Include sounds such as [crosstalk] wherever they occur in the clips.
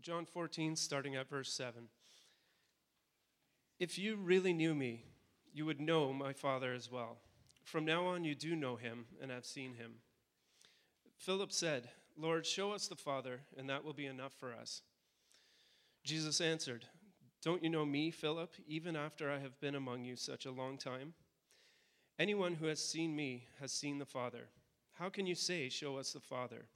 John 14, starting at verse 7. If you really knew me, you would know my Father as well. From now on, you do know him and have seen him. Philip said, Lord, show us the Father, and that will be enough for us. Jesus answered, Don't you know me, Philip, even after I have been among you such a long time? Anyone who has seen me has seen the Father. How can you say, Show us the Father?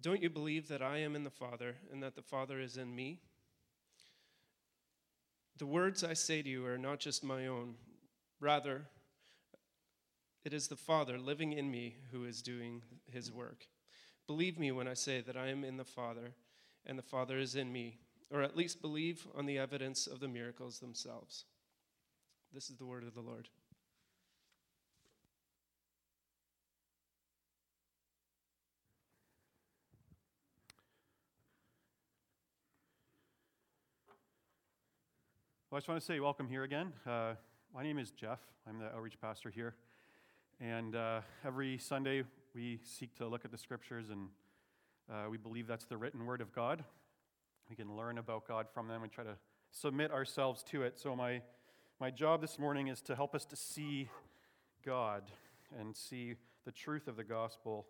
Don't you believe that I am in the Father and that the Father is in me? The words I say to you are not just my own, rather, it is the Father living in me who is doing his work. Believe me when I say that I am in the Father and the Father is in me, or at least believe on the evidence of the miracles themselves. This is the word of the Lord. Well, I just want to say welcome here again. Uh, my name is Jeff. I'm the outreach pastor here. And uh, every Sunday, we seek to look at the scriptures, and uh, we believe that's the written word of God. We can learn about God from them and try to submit ourselves to it. So, my, my job this morning is to help us to see God and see the truth of the gospel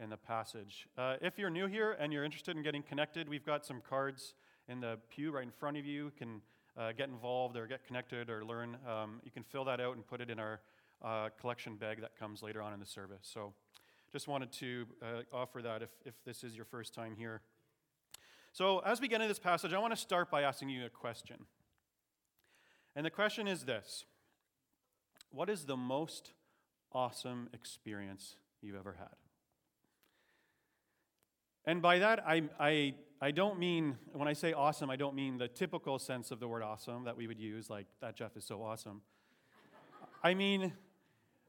in the passage. Uh, if you're new here and you're interested in getting connected, we've got some cards in the pew right in front of you. you can uh, get involved or get connected or learn, um, you can fill that out and put it in our uh, collection bag that comes later on in the service. So just wanted to uh, offer that if, if this is your first time here. So, as we get into this passage, I want to start by asking you a question. And the question is this What is the most awesome experience you've ever had? And by that, I, I, I don't mean, when I say awesome, I don't mean the typical sense of the word awesome that we would use, like, that Jeff is so awesome. I mean,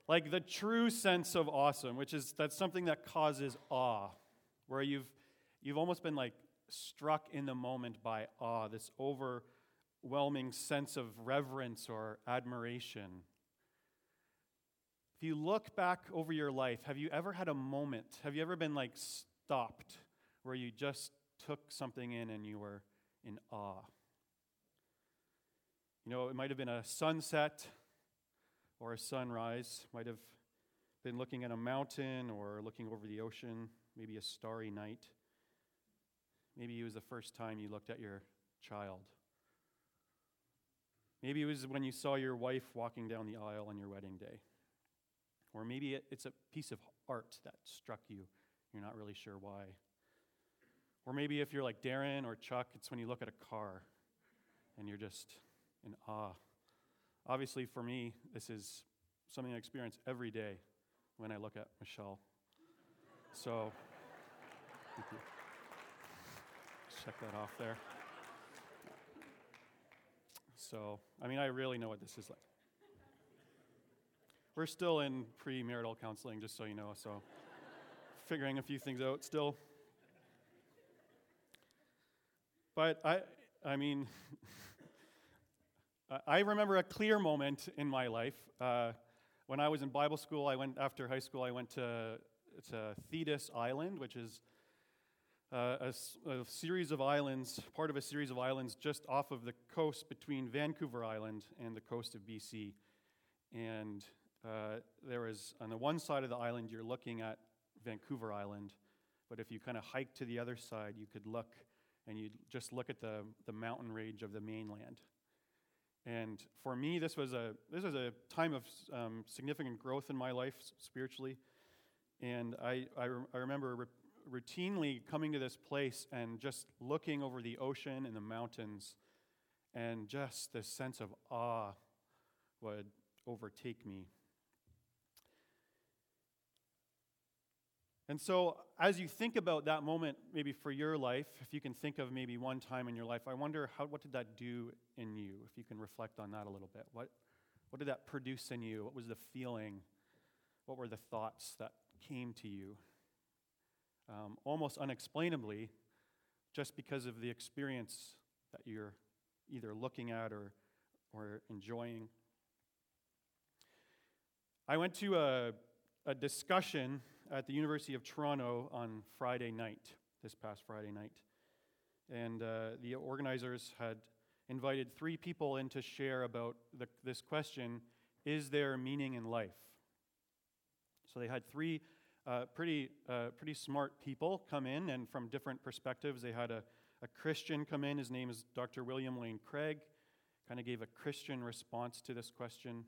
like the true sense of awesome, which is that's something that causes awe, where you've, you've almost been like struck in the moment by awe, this overwhelming sense of reverence or admiration. If you look back over your life, have you ever had a moment? Have you ever been like stopped where you just took something in and you were in awe. You know, it might have been a sunset or a sunrise, might have been looking at a mountain or looking over the ocean, maybe a starry night. Maybe it was the first time you looked at your child. Maybe it was when you saw your wife walking down the aisle on your wedding day. Or maybe it's a piece of art that struck you. You're not really sure why. Or maybe if you're like Darren or Chuck, it's when you look at a car and you're just in awe. Obviously, for me, this is something I experience every day when I look at Michelle. So, check that off there. So, I mean, I really know what this is like. We're still in premarital counseling, just so you know, so figuring a few things out still. But I, I mean, [laughs] I remember a clear moment in my life. Uh, when I was in Bible school, I went after high school. I went to, to Thetis Island, which is uh, a, a, series of islands, part of a series of islands just off of the coast between Vancouver Island and the coast of BC. And uh, there is on the one side of the island, you're looking at Vancouver Island, but if you kind of hike to the other side, you could look and you just look at the, the mountain range of the mainland. And for me, this was a, this was a time of um, significant growth in my life spiritually. And I, I, re- I remember re- routinely coming to this place and just looking over the ocean and the mountains, and just this sense of awe would overtake me. And so, as you think about that moment, maybe for your life, if you can think of maybe one time in your life, I wonder how, what did that do in you? If you can reflect on that a little bit. What, what did that produce in you? What was the feeling? What were the thoughts that came to you? Um, almost unexplainably, just because of the experience that you're either looking at or, or enjoying. I went to a, a discussion at the University of Toronto on Friday night, this past Friday night. And uh, the organizers had invited three people in to share about the, this question Is there meaning in life? So they had three uh, pretty, uh, pretty smart people come in, and from different perspectives. They had a, a Christian come in. His name is Dr. William Lane Craig, kind of gave a Christian response to this question.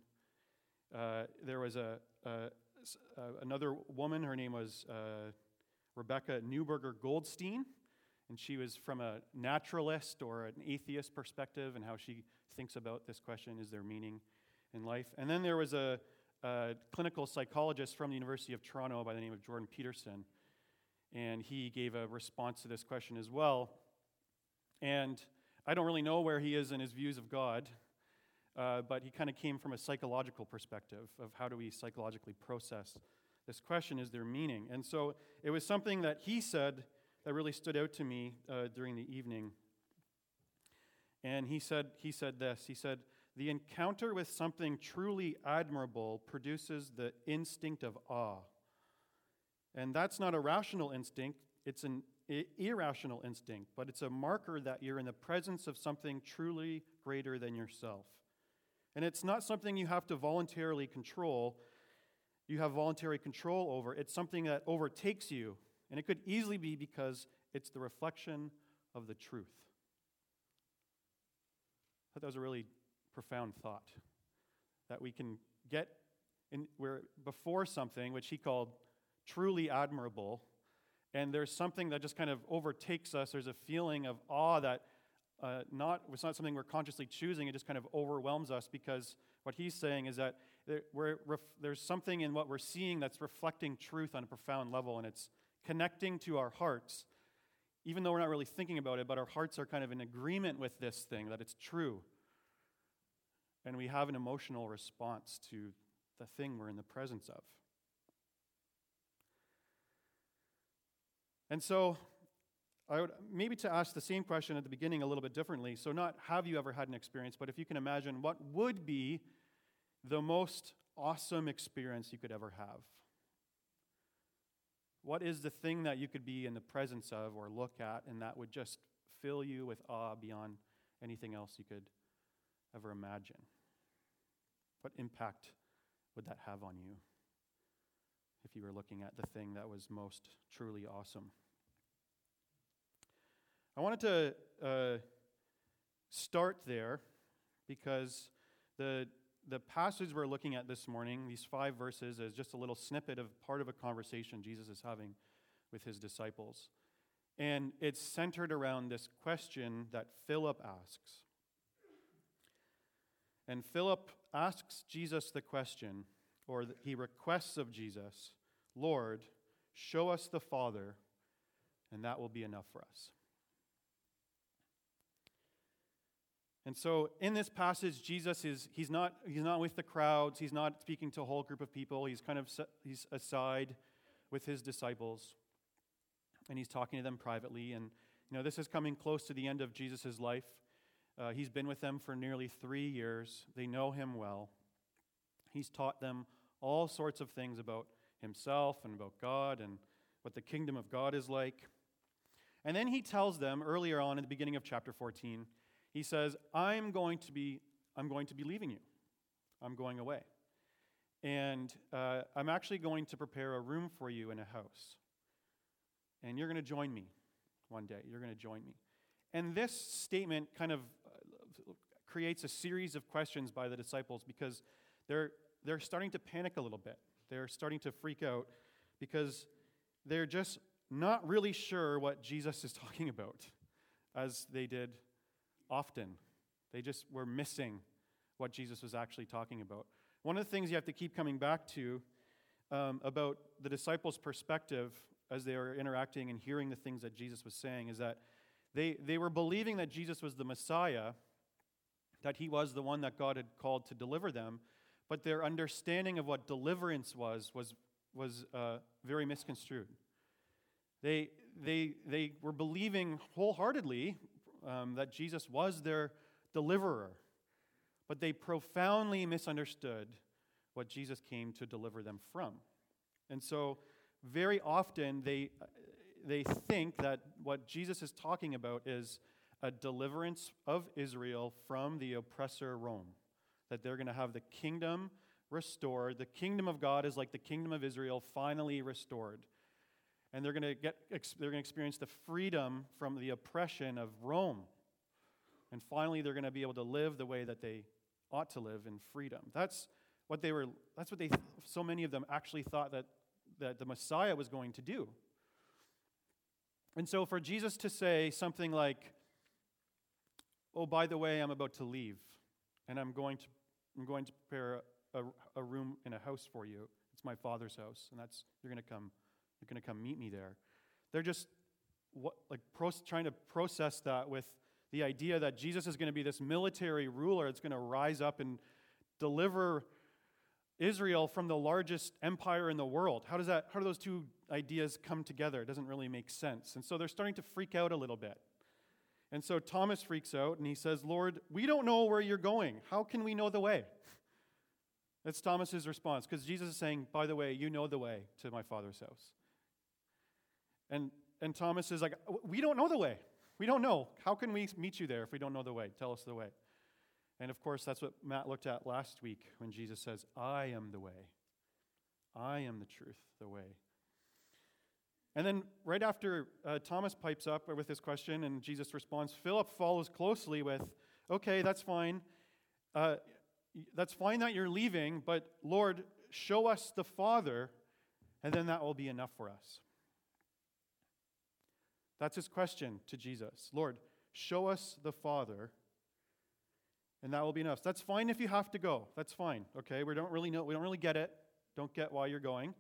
Uh, there was a, a, another woman, her name was uh, Rebecca Newberger Goldstein, and she was from a naturalist or an atheist perspective and how she thinks about this question is there meaning in life? And then there was a, a clinical psychologist from the University of Toronto by the name of Jordan Peterson, and he gave a response to this question as well. And I don't really know where he is in his views of God, uh, but he kind of came from a psychological perspective of how do we psychologically process this question is there meaning? And so it was something that he said that really stood out to me uh, during the evening. And he said, he said this He said, The encounter with something truly admirable produces the instinct of awe. And that's not a rational instinct, it's an irrational instinct, but it's a marker that you're in the presence of something truly greater than yourself. And it's not something you have to voluntarily control, you have voluntary control over. It's something that overtakes you. And it could easily be because it's the reflection of the truth. I thought that was a really profound thought. That we can get in where before something which he called truly admirable, and there's something that just kind of overtakes us. There's a feeling of awe that uh, not it's not something we're consciously choosing. It just kind of overwhelms us because what he's saying is that ref, there's something in what we're seeing that's reflecting truth on a profound level, and it's connecting to our hearts, even though we're not really thinking about it, but our hearts are kind of in agreement with this thing, that it's true. And we have an emotional response to the thing we're in the presence of. And so, I would maybe to ask the same question at the beginning a little bit differently. So, not have you ever had an experience, but if you can imagine what would be the most awesome experience you could ever have? What is the thing that you could be in the presence of or look at and that would just fill you with awe beyond anything else you could ever imagine? What impact would that have on you if you were looking at the thing that was most truly awesome? I wanted to uh, start there because the the passage we're looking at this morning, these five verses, is just a little snippet of part of a conversation Jesus is having with his disciples. And it's centered around this question that Philip asks. And Philip asks Jesus the question, or he requests of Jesus, Lord, show us the Father, and that will be enough for us. And so in this passage, Jesus is he's not he's not with the crowds, he's not speaking to a whole group of people, he's kind of he's aside with his disciples. And he's talking to them privately. And you know, this is coming close to the end of Jesus' life. Uh, he's been with them for nearly three years. They know him well. He's taught them all sorts of things about himself and about God and what the kingdom of God is like. And then he tells them earlier on in the beginning of chapter 14 he says, I'm going to be, I'm going to be leaving you. I'm going away. And uh, I'm actually going to prepare a room for you in a house. And you're going to join me one day. You're going to join me. And this statement kind of uh, creates a series of questions by the disciples because they're, they're starting to panic a little bit. They're starting to freak out because they're just not really sure what Jesus is [laughs] talking about as they did often. They just were missing what Jesus was actually talking about. One of the things you have to keep coming back to um, about the disciples' perspective as they were interacting and hearing the things that Jesus was saying is that they, they were believing that Jesus was the Messiah, that he was the one that God had called to deliver them, but their understanding of what deliverance was was, was uh, very misconstrued. They, they, they were believing wholeheartedly um, that Jesus was their deliverer, but they profoundly misunderstood what Jesus came to deliver them from. And so, very often, they, they think that what Jesus is talking about is a deliverance of Israel from the oppressor Rome. That they're going to have the kingdom restored. The kingdom of God is like the kingdom of Israel finally restored. And they're going to get they're going to experience the freedom from the oppression of Rome. And finally they're going to be able to live the way that they ought to live in freedom. That's what they were that's what they so many of them actually thought that that the Messiah was going to do. And so for Jesus to say something like, Oh, by the way, I'm about to leave, and I'm going to, I'm going to prepare a, a, a room in a house for you. It's my father's house, and that's you're going to come, you're going to come meet me there. They're just what, like pro, trying to process that with the idea that Jesus is going to be this military ruler that's going to rise up and deliver Israel from the largest empire in the world. How does that how do those two ideas come together? It doesn't really make sense. And so they're starting to freak out a little bit. And so Thomas freaks out and he says, "Lord, we don't know where you're going. How can we know the way?" That's Thomas's response because Jesus is saying, "By the way, you know the way to my Father's house." And and Thomas is like, "We don't know the way. We don't know. How can we meet you there if we don't know the way? Tell us the way." And of course, that's what Matt looked at last week when Jesus says, I am the way. I am the truth, the way. And then, right after uh, Thomas pipes up with his question and Jesus responds, Philip follows closely with, Okay, that's fine. Uh, that's fine that you're leaving, but Lord, show us the Father, and then that will be enough for us. That's his question to Jesus Lord, show us the Father, and that will be enough. That's fine if you have to go. That's fine. Okay, we don't really know. We don't really get it. Don't get why you're going,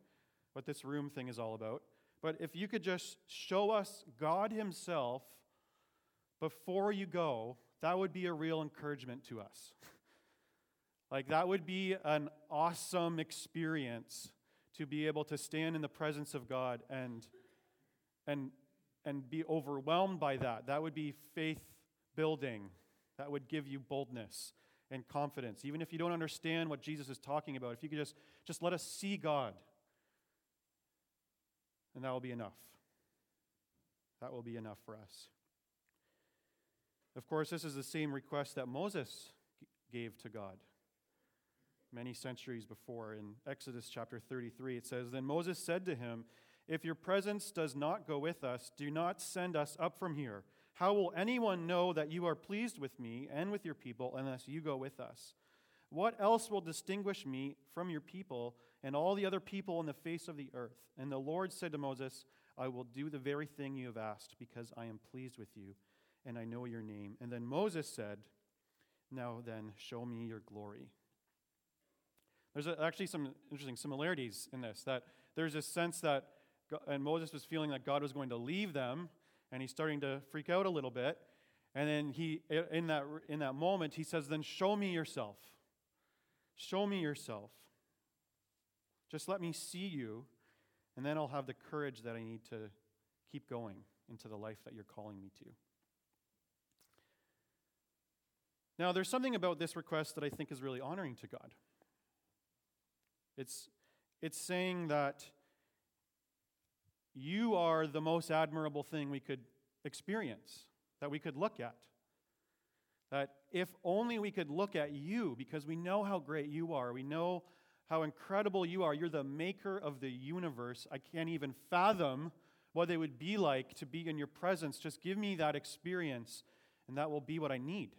what this room thing is all about. But if you could just show us God Himself before you go, that would be a real encouragement to us. [laughs] like that would be an awesome experience to be able to stand in the presence of God and and and be overwhelmed by that. That would be faith building that would give you boldness and confidence. Even if you don't understand what Jesus is talking about, if you could just, just let us see God, and that will be enough. That will be enough for us. Of course, this is the same request that Moses gave to God many centuries before. In Exodus chapter 33, it says Then Moses said to him, If your presence does not go with us, do not send us up from here. How will anyone know that you are pleased with me and with your people unless you go with us? What else will distinguish me from your people and all the other people on the face of the earth? And the Lord said to Moses, I will do the very thing you have asked because I am pleased with you and I know your name. And then Moses said, Now then, show me your glory. There's actually some interesting similarities in this. That there's this sense that, and Moses was feeling that God was going to leave them and he's starting to freak out a little bit. And then he, in that, in that moment, he says, Then show me yourself. Show me yourself. Just let me see you, and then I'll have the courage that I need to keep going into the life that you're calling me to. Now, there's something about this request that I think is really honoring to God. It's, it's saying that you are the most admirable thing we could experience, that we could look at. That if only we could look at you, because we know how great you are, we know how incredible you are. You're the maker of the universe. I can't even fathom what it would be like to be in your presence. Just give me that experience, and that will be what I need.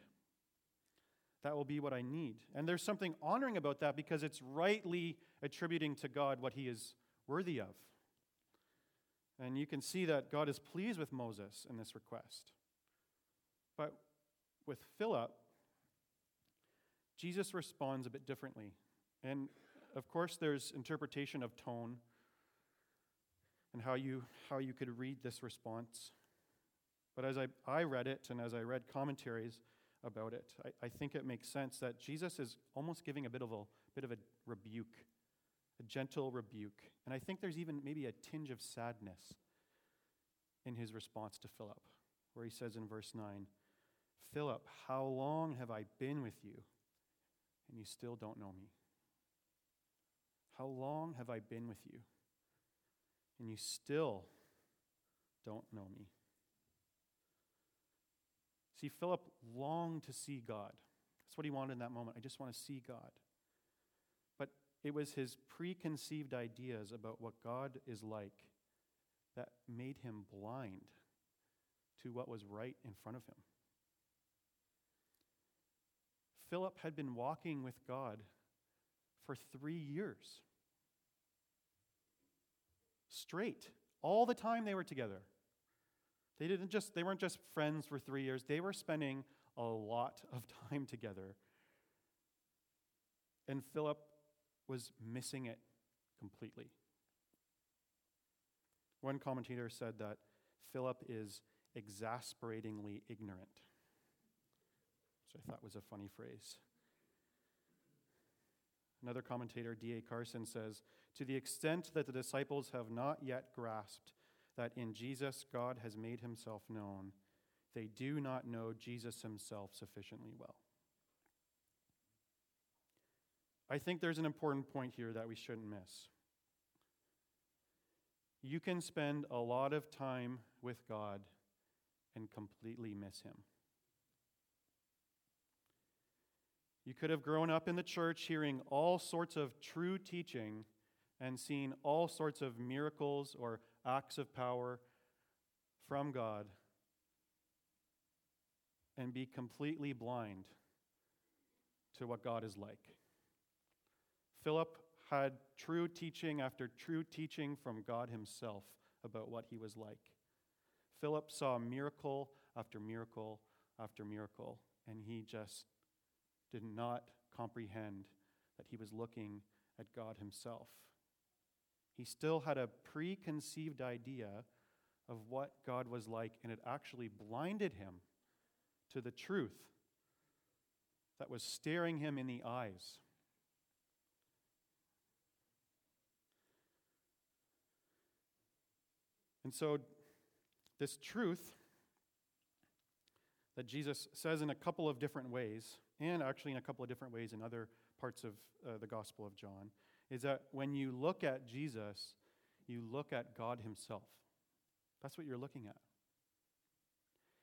That will be what I need. And there's something honoring about that because it's rightly attributing to God what he is worthy of. And you can see that God is pleased with Moses in this request. But with Philip, Jesus responds a bit differently. And of course, there's interpretation of tone and how you, how you could read this response. But as I, I read it and as I read commentaries about it, I, I think it makes sense that Jesus is almost giving a bit of a, bit of a rebuke a gentle rebuke. And I think there's even maybe a tinge of sadness in his response to Philip, where he says in verse 9, Philip, how long have I been with you, and you still don't know me? How long have I been with you, and you still don't know me? See, Philip longed to see God. That's what he wanted in that moment. I just want to see God. It was his preconceived ideas about what God is like that made him blind to what was right in front of him. Philip had been walking with God for three years. Straight, all the time they were together. They didn't just they weren't just friends for 3 years. They were spending a lot of [laughs] time together. And Philip was missing it completely. One commentator said that Philip is exasperatingly ignorant, which I thought was a funny phrase. Another commentator, D.A. Carson, says To the extent that the disciples have not yet grasped that in Jesus God has made himself known, they do not know Jesus himself sufficiently well. I think there's an important point here that we shouldn't miss. You can spend a lot of time with God and completely miss him. You could have grown up in the church hearing all sorts of true teaching and seen all sorts of miracles or acts of power from God and be completely blind to what God is like. Philip had true teaching after true teaching from God Himself about what He was like. Philip saw miracle after miracle after miracle, and he just did not comprehend that he was looking at God Himself. He still had a preconceived idea of what God was like, and it actually blinded him to the truth that was staring him in the eyes. And so, this truth that Jesus says in a couple of different ways, and actually in a couple of different ways in other parts of uh, the Gospel of John, is that when you look at Jesus, you look at God Himself. That's what you're looking at.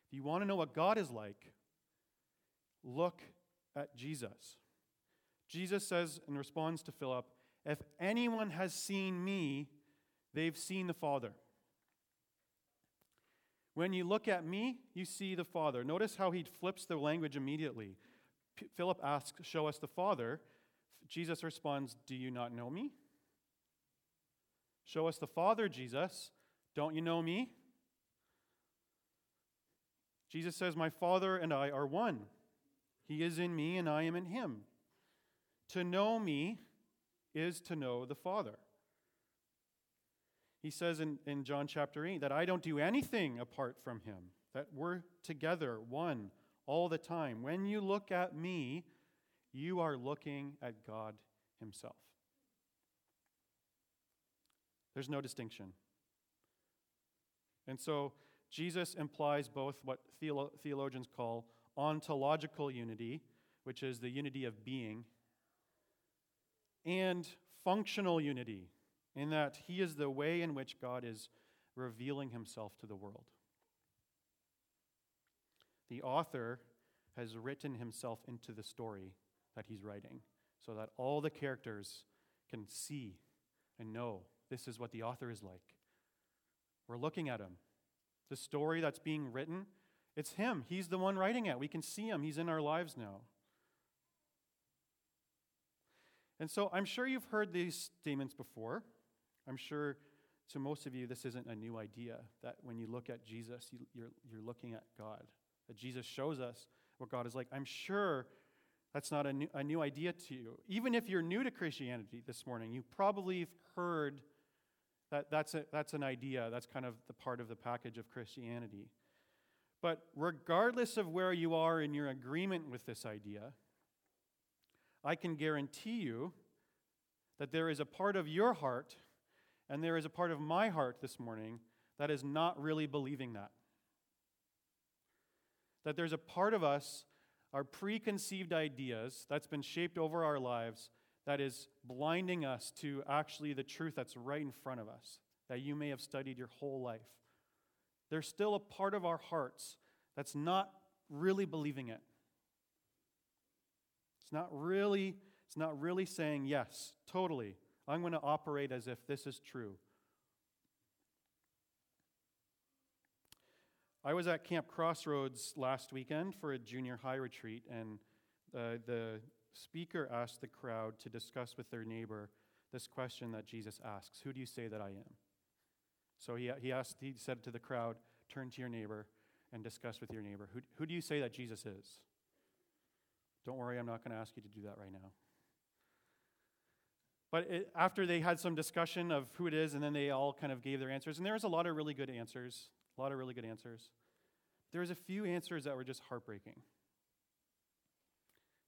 If you want to know what God is like, look at Jesus. Jesus says in response to Philip, If anyone has seen me, they've seen the Father. When you look at me, you see the Father. Notice how he flips the language immediately. P- Philip asks, Show us the Father. Jesus responds, Do you not know me? Show us the Father, Jesus. Don't you know me? Jesus says, My Father and I are one. He is in me, and I am in him. To know me is to know the Father. He says in, in John chapter 8 that I don't do anything apart from him, that we're together, one, all the time. When you look at me, you are looking at God Himself. There's no distinction. And so Jesus implies both what theolo- theologians call ontological unity, which is the unity of being, and functional unity, in that He is the way in which God is revealing Himself to the world. The author has written himself into the story that he's writing so that all the characters can see and know this is what the author is like. We're looking at him. The story that's being written, it's him. He's the one writing it. We can see him. He's in our lives now. And so I'm sure you've heard these statements before. I'm sure to most of you, this isn't a new idea that when you look at Jesus, you, are you're, you're looking at God. That Jesus shows us what God is like. I'm sure that's not a new, a new idea to you. Even if you're new to Christianity this morning, you probably have heard that that's, a, that's an idea. That's kind of the part of the package of Christianity. But regardless of where you are in your agreement with this idea, I can guarantee you that there is a part of your heart and there is a part of my heart this morning that is not really believing that. That there's a part of us our preconceived ideas that's been shaped over our lives that is blinding us to actually the truth that's right in front of us, that you may have studied your whole life. There's still a part of our hearts that's not really believing it. It's not really, it's not really saying, yes, totally. I'm going to operate as if this is true. I was at Camp Crossroads last weekend for a junior high retreat, and uh, the speaker asked the crowd to discuss with their neighbor this question that Jesus asks Who do you say that I am? So he, he asked, he said to the crowd, Turn to your neighbor and discuss with your neighbor. Who, who do you say that Jesus is? Don't worry, I'm not going to ask you to do that right now. But it, after they had some discussion of who it is, and then they all kind of gave their answers, and there was a lot of really good answers, a lot of really good answers. There was a few answers that were just heartbreaking.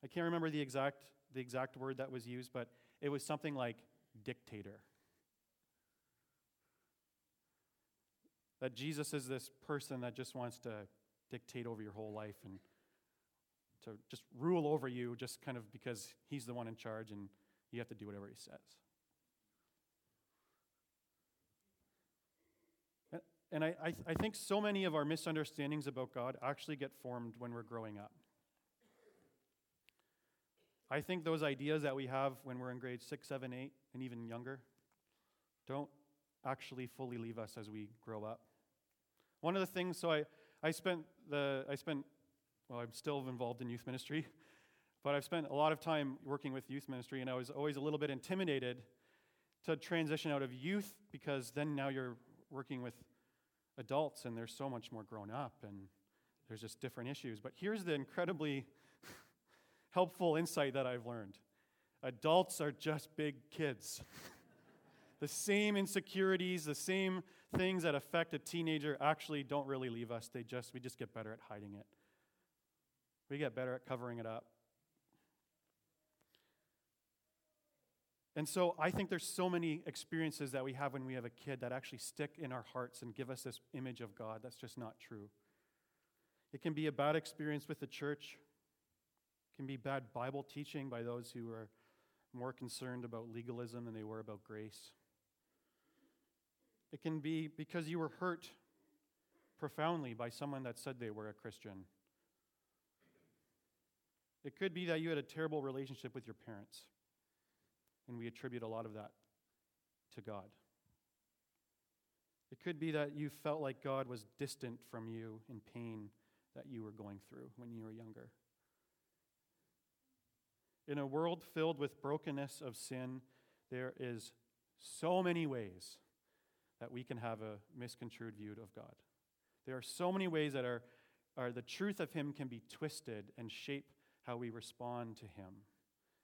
I can't remember the exact, the exact word that was used, but it was something like dictator. That Jesus is this person that just wants to dictate over your whole life and to just rule over you just kind of because he's the one in charge and you have to do whatever he says. And I, I, I, think so many of our misunderstandings about God actually get formed when we're growing up. I think those ideas that we have when we're in grade six, seven, eight, and even younger don't actually fully leave us as we grow up. One of the things, so I, I spent the, I spent, well, I'm still involved in youth ministry, [laughs] but I've spent a lot of time working with youth ministry, and I was always a little bit intimidated to transition out of youth because then now you're working with adults and they're so much more grown up and there's just different issues. But here's the incredibly [laughs] helpful insight that I've learned adults are just big kids. [laughs] the same insecurities, the same things that affect a teenager actually don't really leave us. They just we just get better at hiding it. We get better at covering it up. And so I think there's so many experiences that we have when we have a kid that actually stick in our hearts and give us this image of God that's just not true. It can be a bad experience with the church. It can be bad Bible teaching by those who are more concerned about legalism than they were about grace. It can be because you were hurt profoundly by someone that said they were a Christian. It could be that you had a terrible relationship with your parents. And we attribute a lot of that to God. It could be that you felt like God was distant from you in pain that you were going through when you were younger. In a world filled with brokenness of sin, there is so many ways that we can have a misconstrued view of God. There are so many ways that are, are the truth of Him can be twisted and shape how we respond to Him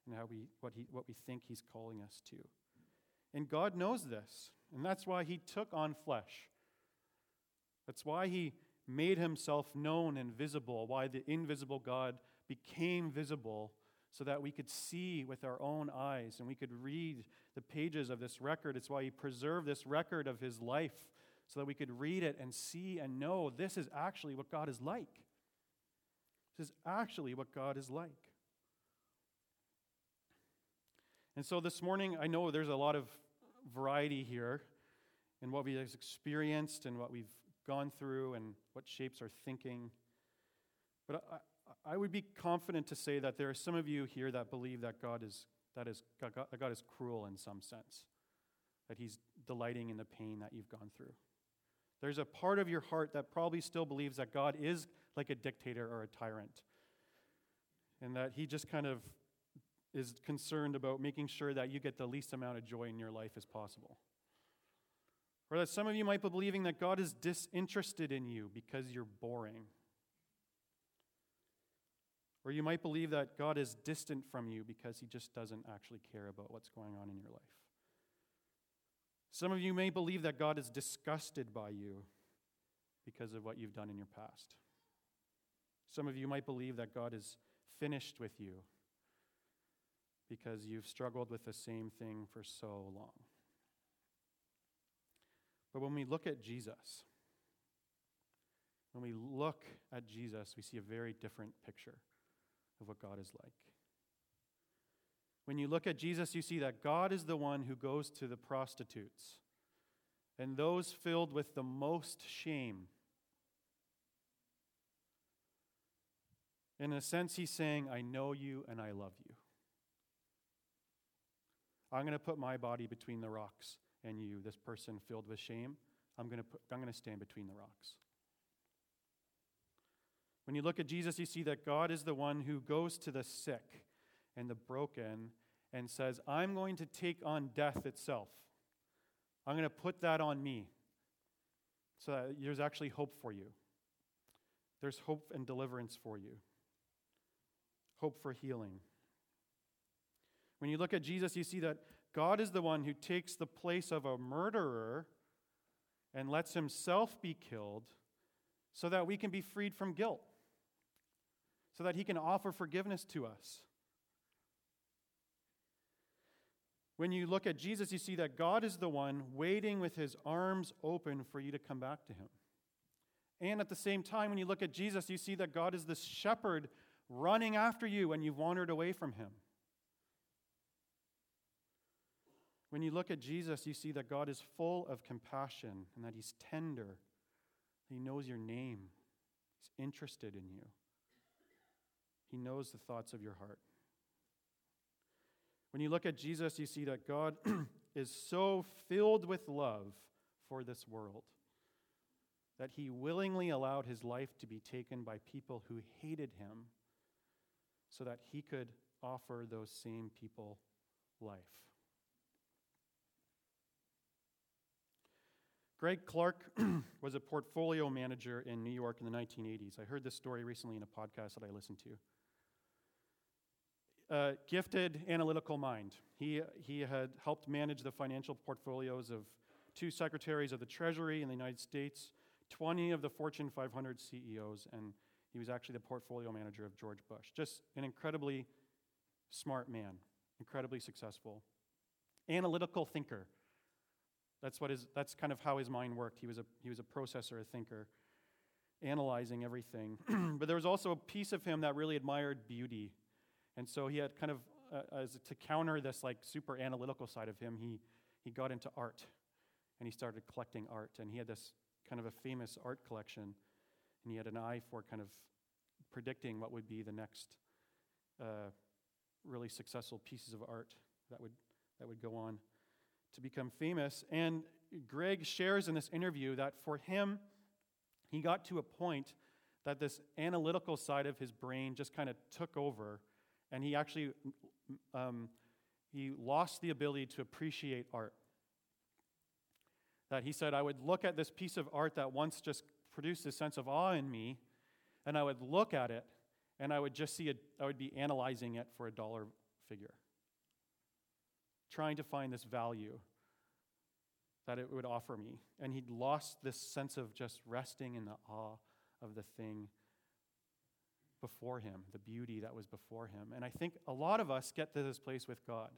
and how we, what, he, what we think He's calling us to. And God knows this, and that's why He took on flesh. That's why He made Himself known and visible, why the invisible God became visible so that we could see with our own eyes and we could read the pages of this record. It's why He preserved this record of His life so that we could read it and see and know this is actually what God is like. This is actually what God is like. And so this morning, I know there's a lot of variety here in what we've experienced and what we've gone through and what shapes our thinking. But I, I would be confident to say that there are some of you here that believe that God is, that is, God, God is cruel in some sense, that He's delighting in the pain that you've gone through. There's a part of your heart that probably still believes that God is like a dictator or a tyrant, and that He just kind of is concerned about making sure that you get the least amount of joy in your life as possible. Or that some of you might be believing that God is disinterested in you because you're boring. Or you might believe that God is distant from you because he just doesn't actually care about what's going on in your life. Some of you may believe that God is disgusted by you because of what you've done in your past. Some of you might believe that God is finished with you because you've struggled with the same thing for so long. But when we look at Jesus, when we look at Jesus, we see a very different picture of what God is like. When you look at Jesus, you see that God is the one who goes to the prostitutes and those filled with the most shame. In a sense, he's saying, I know you and I love you. I'm going to put my body between the rocks and you, this person filled with shame. I'm going to, put, I'm going to stand between the rocks. When you look at Jesus, you see that God is the one who goes to the sick and the broken and says, I'm going to take on death itself. I'm going to put that on me so that there's actually hope for you. There's hope and deliverance for you, hope for healing. When you look at Jesus, you see that God is the one who takes the place of a murderer and lets himself be killed so that we can be freed from guilt, so that he can offer forgiveness to us. When you look at Jesus, you see that God is the one waiting with his arms open for you to come back to him. And at the same time, when you look at Jesus, you see that God is this shepherd running after you when you've wandered away from him. When you look at Jesus, you see that God is full of compassion and that he's tender. He knows your name, he's interested in you, he knows the thoughts of your heart. When you look at Jesus, you see that God [clears throat] is so filled with love for this world that he willingly allowed his life to be taken by people who hated him so that he could offer those same people life. Greg Clark [clears throat] was a portfolio manager in New York in the 1980s. I heard this story recently in a podcast that I listened to gifted analytical mind. He, he had helped manage the financial portfolios of two secretaries of the Treasury in the United States, 20 of the Fortune 500 CEOs, and he was actually the portfolio manager of George Bush. Just an incredibly smart man, incredibly successful. Analytical thinker. That's, what his, that's kind of how his mind worked. He was a, he was a processor, a thinker, analyzing everything. [clears throat] but there was also a piece of him that really admired beauty and so he had kind of, uh, as to counter this like super analytical side of him, he, he got into art and he started collecting art. And he had this kind of a famous art collection. And he had an eye for kind of predicting what would be the next uh, really successful pieces of art that would, that would go on to become famous. And Greg shares in this interview that for him, he got to a point that this analytical side of his brain just kind of took over and he actually um, he lost the ability to appreciate art that he said i would look at this piece of art that once just produced a sense of awe in me and i would look at it and i would just see it i would be analyzing it for a dollar figure trying to find this value that it would offer me and he'd lost this sense of just resting in the awe of the thing before him, the beauty that was before him. And I think a lot of us get to this place with God,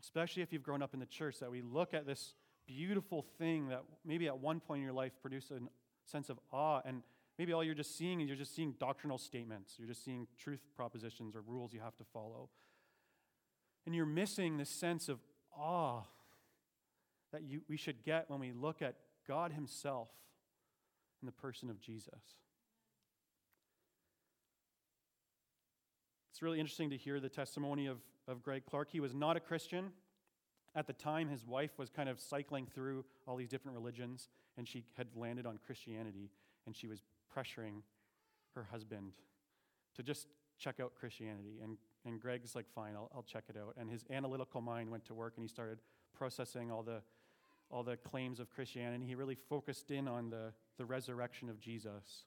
especially if you've grown up in the church, that we look at this beautiful thing that maybe at one point in your life produced a sense of awe. And maybe all you're just seeing is you're just seeing doctrinal statements, you're just seeing truth propositions or rules you have to follow. And you're missing the sense of awe that you, we should get when we look at God Himself in the person of Jesus. It's really interesting to hear the testimony of, of Greg Clark. He was not a Christian. At the time, his wife was kind of cycling through all these different religions, and she had landed on Christianity, and she was pressuring her husband to just check out Christianity. And, and Greg's like, fine, I'll, I'll check it out. And his analytical mind went to work, and he started processing all the, all the claims of Christianity. He really focused in on the, the resurrection of Jesus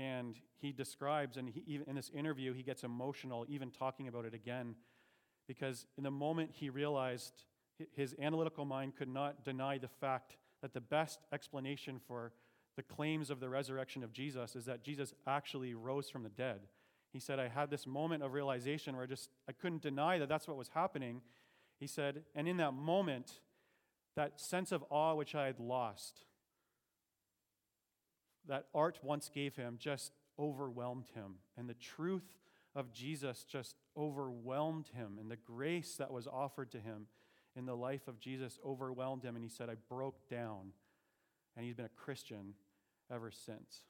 and he describes, and he, even in this interview, he gets emotional even talking about it again, because in the moment he realized his analytical mind could not deny the fact that the best explanation for the claims of the resurrection of Jesus is that Jesus actually rose from the dead. He said, I had this moment of realization where I just I couldn't deny that that's what was happening. He said, and in that moment, that sense of awe which I had lost, that art once gave him just overwhelmed him. And the truth of Jesus just overwhelmed him. And the grace that was offered to him in the life of Jesus overwhelmed him. And he said, I broke down. And he's been a Christian ever since.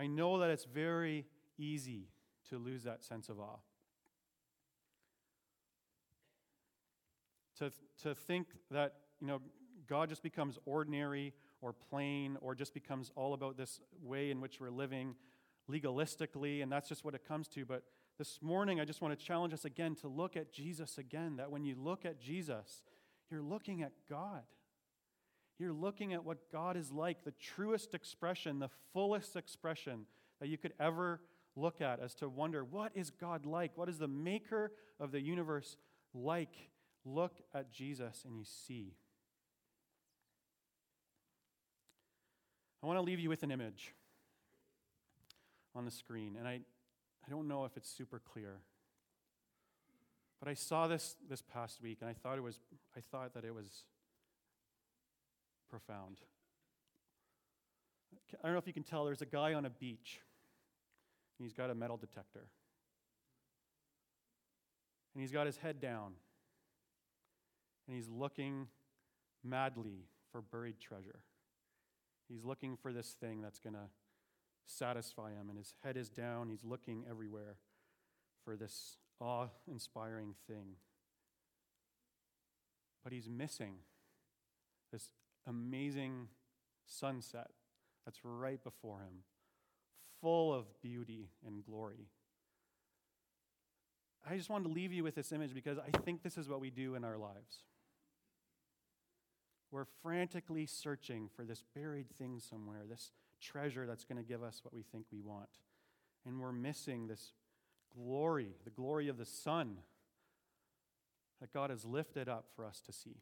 I know that it's very easy to lose that sense of awe. To, to think that, you know, God just becomes ordinary or plain or just becomes all about this way in which we're living legalistically, and that's just what it comes to. But this morning, I just want to challenge us again to look at Jesus again. That when you look at Jesus, you're looking at God. You're looking at what God is like, the truest expression, the fullest expression that you could ever look at, as to wonder, what is God like? What is the maker of the universe like? Look at Jesus and you see. I want to leave you with an image on the screen, and I, I don't know if it's super clear. But I saw this this past week, and I thought it was I thought that it was profound. I don't know if you can tell. There's a guy on a beach, and he's got a metal detector, and he's got his head down, and he's looking madly for buried treasure. He's looking for this thing that's going to satisfy him, and his head is down. He's looking everywhere for this awe inspiring thing. But he's missing this amazing sunset that's right before him, full of beauty and glory. I just wanted to leave you with this image because I think this is what we do in our lives. We're frantically searching for this buried thing somewhere, this treasure that's going to give us what we think we want. And we're missing this glory, the glory of the sun that God has lifted up for us to see.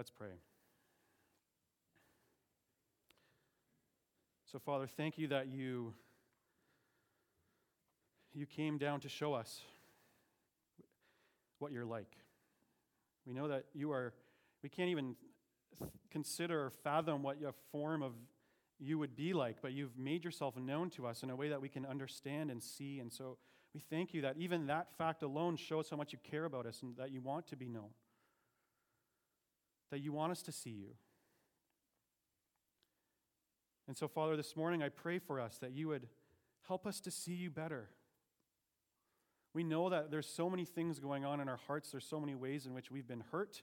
Let's pray. So, Father, thank you that you, you came down to show us what you're like. We know that you are, we can't even consider or fathom what your form of you would be like, but you've made yourself known to us in a way that we can understand and see. And so we thank you that even that fact alone shows how much you care about us and that you want to be known, that you want us to see you. And so, Father, this morning I pray for us that you would help us to see you better. We know that there's so many things going on in our hearts, there's so many ways in which we've been hurt,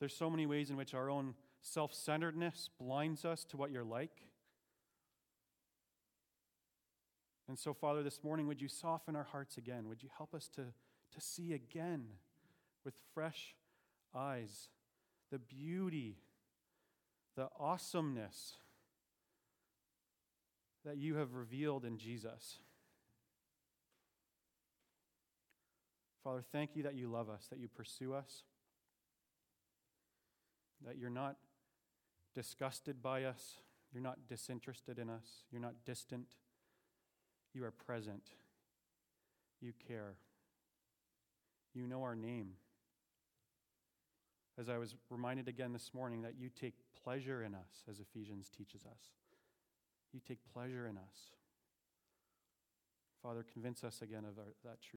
there's so many ways in which our own self centeredness blinds us to what you're like. And so, Father, this morning, would you soften our hearts again? Would you help us to, to see again with fresh eyes the beauty, the awesomeness that you have revealed in Jesus? Father, thank you that you love us, that you pursue us, that you're not disgusted by us, you're not disinterested in us, you're not distant. You are present. You care. You know our name. As I was reminded again this morning, that you take pleasure in us, as Ephesians teaches us. You take pleasure in us. Father, convince us again of our, that truth.